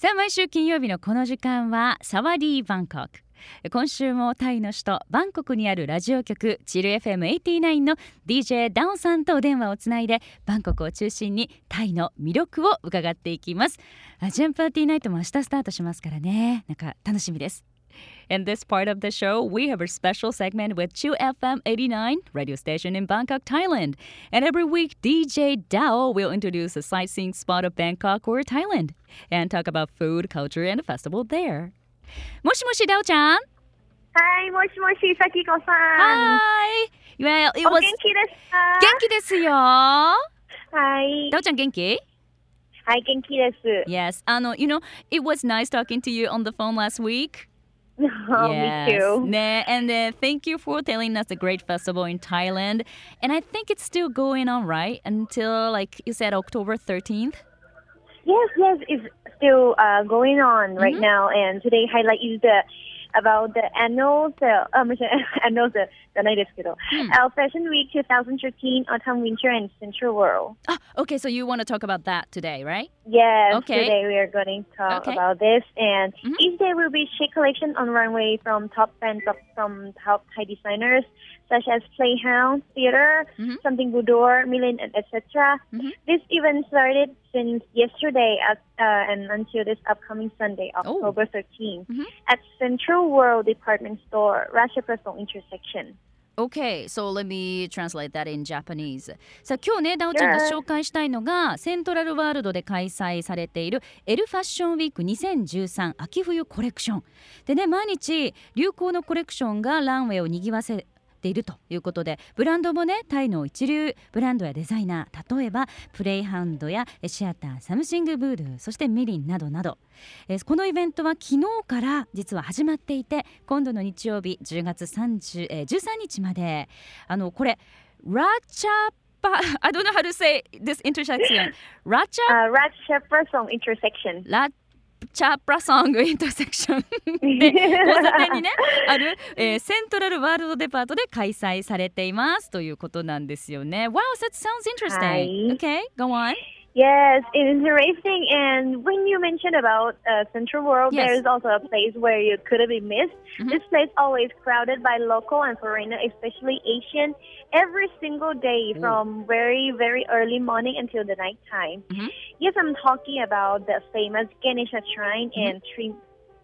さあ毎週金曜日のこの時間はサワディーバンコク。今週もタイの首都バンコクにあるラジオ局チル FM89 の DJ ダオンさんとお電話をつないでバンコクを中心にタイの魅力を伺っていきます。アジアンパーティーナイトも明日スタートしますからね。なんか楽しみです。In this part of the show, we have a special segment with Chu FM 89, radio station in Bangkok, Thailand. And every week, DJ Dao will introduce a sightseeing spot of Bangkok or Thailand and talk about food, culture, and the festival there. もしもし、ダオちゃんはい、もしもし、さきこさん。Hi! Well, it お was 元気ですか元気ですよはいダ。オちゃん元気はい、元気です。Yes. あの、you know, it was nice talking to you on the phone last week. Oh, me too. And uh, thank you for telling us the great festival in Thailand. And I think it's still going on, right? Until, like you said, October 13th? Yes, yes, it's still uh, going on right Mhm. now. And today highlight is the about the annual sale. あ、もし annual sale じゃないですけど。Hmm. Our Fashion Week 2013 Autumn Winter and Central World. Ah, okay, so you want to talk about that today, right? Yes, Okay. today we are going to talk Okay. about this. And Mhm. each day will be chic collection on runway from top brands of, from top Thai designers such as Playhouse, Theater, Mhm. Something Boudoir, Milan, and etc. Mhm. This event started since yesterday at, uh, and until this upcoming Sunday, Oh. October 13, Mhm. at Central World Department Store, Russia Personal Intersection. Okay, so let me translate that in Japanese. さあ今日ね、ダオちゃんが.紹介したいのがセントラルワールドで開催されているエルファッションウィーク2013秋冬コレクション。でね、毎日流行のコレクションがランウェイを賑わせているということでブランドもねタイの一流ブランドやデザイナー例えばプレイハンドやシアターサムシングブードゥそしてミリンなどなど。えーこのイベントは昨日から実は始まっていて今度の日曜日10月30、えー13日まであのこれラチャパ I don't know how to say this intersection ラチャ Uh, Intersection. ラチャプラソングインターセクション で交差点にねある、えーセントラルワールドデパートで開催されていますということなんですよね。Wow, that sounds interesting. はい Okay, go on. Yes, it's interesting. And when you mentioned about uh, Central World, Yes. there's also a place where you couldn't be missed. Mhm. This place always crowded by local and foreigner, especially Asian, every single day Ooh. from very, very early morning until the night time. Mhm. Yes, I'm talking about the famous Ganesha Shrine Mhm. and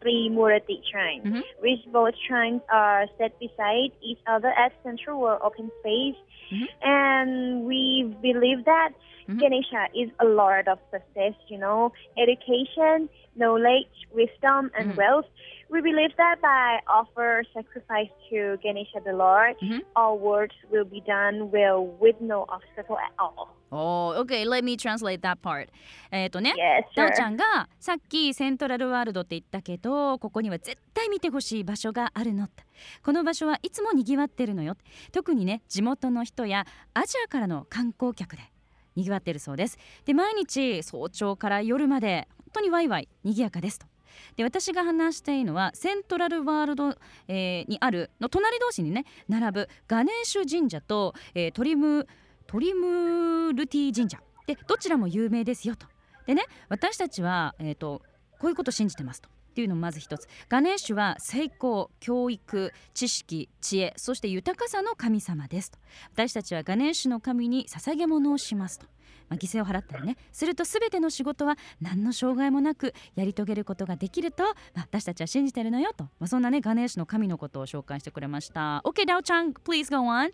Tri Trimurati Shrine, Mhm. which both shrines are set beside each other at Central or open space. Mhm. And we believe that Mhm. Ganesha is a lord of success, you know, education, knowledge, wisdom, and Mhm. wealth. We believe that by offer sacrifice to Ganesha the Lord, Mhm. all works will be done well with no obstacle at all. Oh, okay, let me translate that part. えっ、とね、ダオ.ちゃんがさっきセントラルワールドって言ったけどここには絶対見てほしい場所があるのこの場所はいつもにぎわってるのよ特にね地元の人やアジアからの観光客でにぎわってるそうですで毎日早朝から夜まで本当にワイワイにぎやかですとで私が話しているのはセントラルワールド、えーにあるの隣同士にね並ぶガネーシュ神社と、えートリムトリムルティ神社。でどちらも有名ですよと。でね私たちは、えー、とこういうことを信じてますと。っていうのもまず一つ。ガネーシュは成功教育知識知恵そして豊かさの神様ですと。私たちはガネーシュの神に捧げ物をしますと、まあ、犠牲を払ったりね。すると全ての仕事は何の障害もなくやり遂げることができると、まあ、私たちは信じてるのよと、まあ、そんなねガネーシュの神のことを紹介してくれました。OK ダオちゃん please go on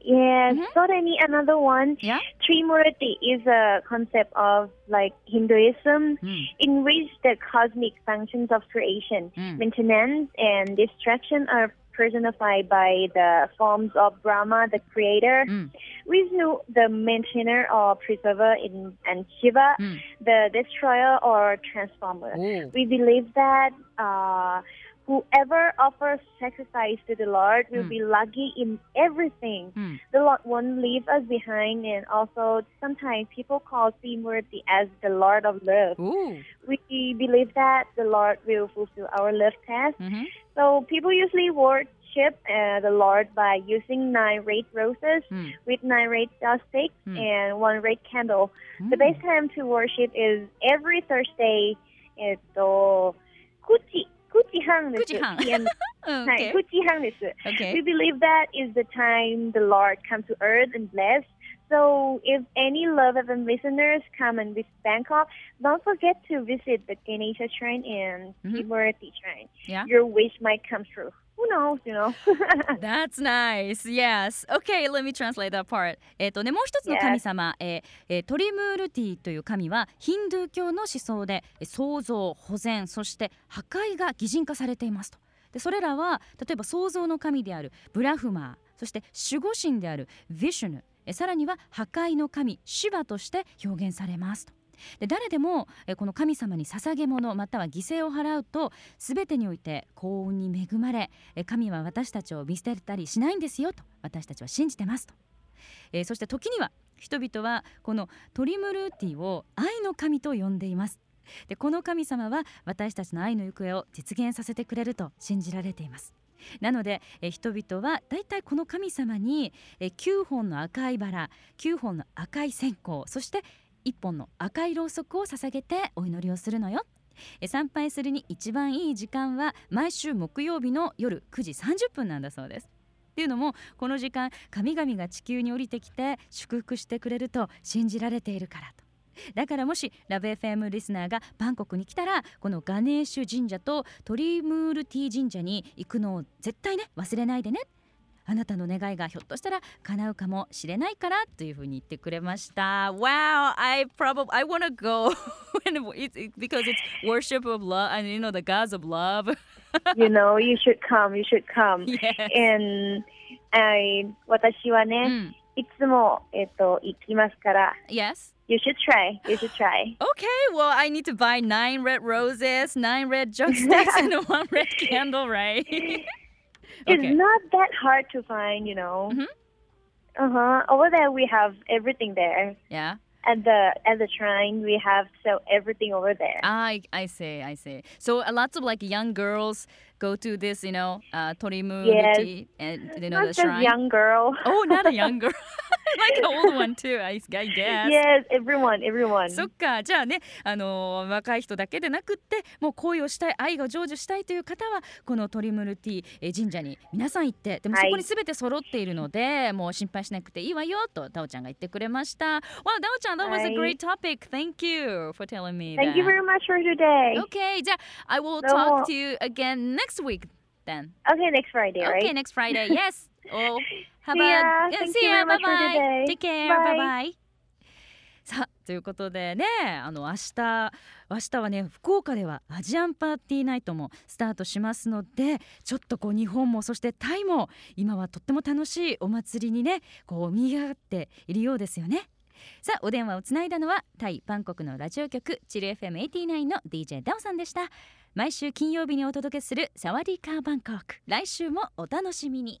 Yes, mm-hmm. Sorani, another one. Yeah? Trimurti is a concept of like Hinduism mm. in which the cosmic functions of creation, mm. maintenance, and destruction are personified by the forms of Brahma, the creator, mm. Vishnu, the maintainer or preserver, in, and Shiva, mm. the destroyer or transformer. Oh. We believe that. Uh, whoever offers sacrifice to the Lord will Mm. be lucky in everything. うん、 The Lord won't leave us behind, and also sometimes people call Trimurti as the Lord of love. おう We believe that the Lord will fulfill our love task. うん、 So people usually worship uh, the Lord by using nine red roses うん、 with nine red dust sticks Mm. and one red candle. うん The best time to worship is every Thursday えっと、9時、 Kuchihang, Kuchihang, oh, okay. okay. We believe that is the time the Lord comes to earth and bless. So if any Love FM listeners come and visit Bangkok, don't forget to visit the Ganesha Shrine and mm-hmm. Kimurati Shrine. Yeah. Your wish might come true. Who knows, you know? That's nice. Yes. Okay, let me translate that part. えっ、とね、もう一つの神様、えーえートリムールティという神はヒンドゥー教の思想でえー創造、保全、そして破壊が擬人化されていますと。でそれらは例えば創造の神であるブラフマー、そして守護神であるヴィシュヌ、えーさらには破壊の神シバとして表現されますと。で誰でもこの神様に捧げ物または犠牲を払うと全てにおいて幸運に恵まれ神は私たちを見捨てたりしないんですよと私たちは信じてますと、えーそして時には人々はこのトリムルーティを愛の神と呼んでいます。でこの神様は私たちの愛の行方を実現させてくれると信じられています。なのでえ人々はだいたいこの神様にえ9本の赤いバラ9本の赤い線香そして1本の赤いろうそくを捧げてお祈りをするのよ。え参拝するに一番いい時間は毎週木曜日の夜9時30分なんだそうです。っていうのもこの時間神々が地球に降りてきて祝福してくれると信じられているからと。だからもしラブ f m リスナーがバンコクに来たらこのガネーシュ神社とトリムールティ神社に行くのを絶対ね忘れないでね。あなたの願いがひょっとしたら叶うかもしれないからというふうに言ってくれました。Wow, I probably I want to go and it's because it's worship of love and you know the gods of love. you know, you should come, you should come. yes. And I, 私はうね、んいつも、えっと、行きますから、Yes. you should try, you should try. Okay, well, I need to buy nine red roses, nine red sticks, and one red candle, right? It's okay. not that hard to find, you know. Mhm. Uh huh. Over there, we have everything there. Yeah. At the at the shrine, we have so everything over there. I I see, I see. So uh, lots of like young girls go to this, you know, uh, Torimu Yes. And you know not the shrine. young girl. Oh, not a young girl, like an old one too. I, I guess. yes, everyone, everyone. そっかじゃあね、あのー若い人だけでなくってもう恋をしたい愛が成就したいという方はこのトリムルティえー神社に皆さん行ってでもそはいこに全て揃っているので、もう心配しなくていいわよとダオちゃんが言ってくれました。Well, ダオちゃん that was a はい great topic. Thank you for telling me Thank that. you very much for today. Okay, じゃあ I will talk to you again next week then. Okay, next Friday, right? Okay, next Friday. Yes. Oh, have ya. a yeah, see you ya. Bye bye. Take care. Bye. Bye. さあということでねあの明日明日はね福岡ではアジアンパーティーナイトもスタートしますのでちょっとこう日本もそしてタイも今はとっても楽しいお祭りにねこう賑わっているようですよね。さあお電話をつないだのはタイバンコクのラジオ局チル FM89 の DJ ダオさんでした毎週金曜日にお届けするサワディーカーバンコク来週もお楽しみに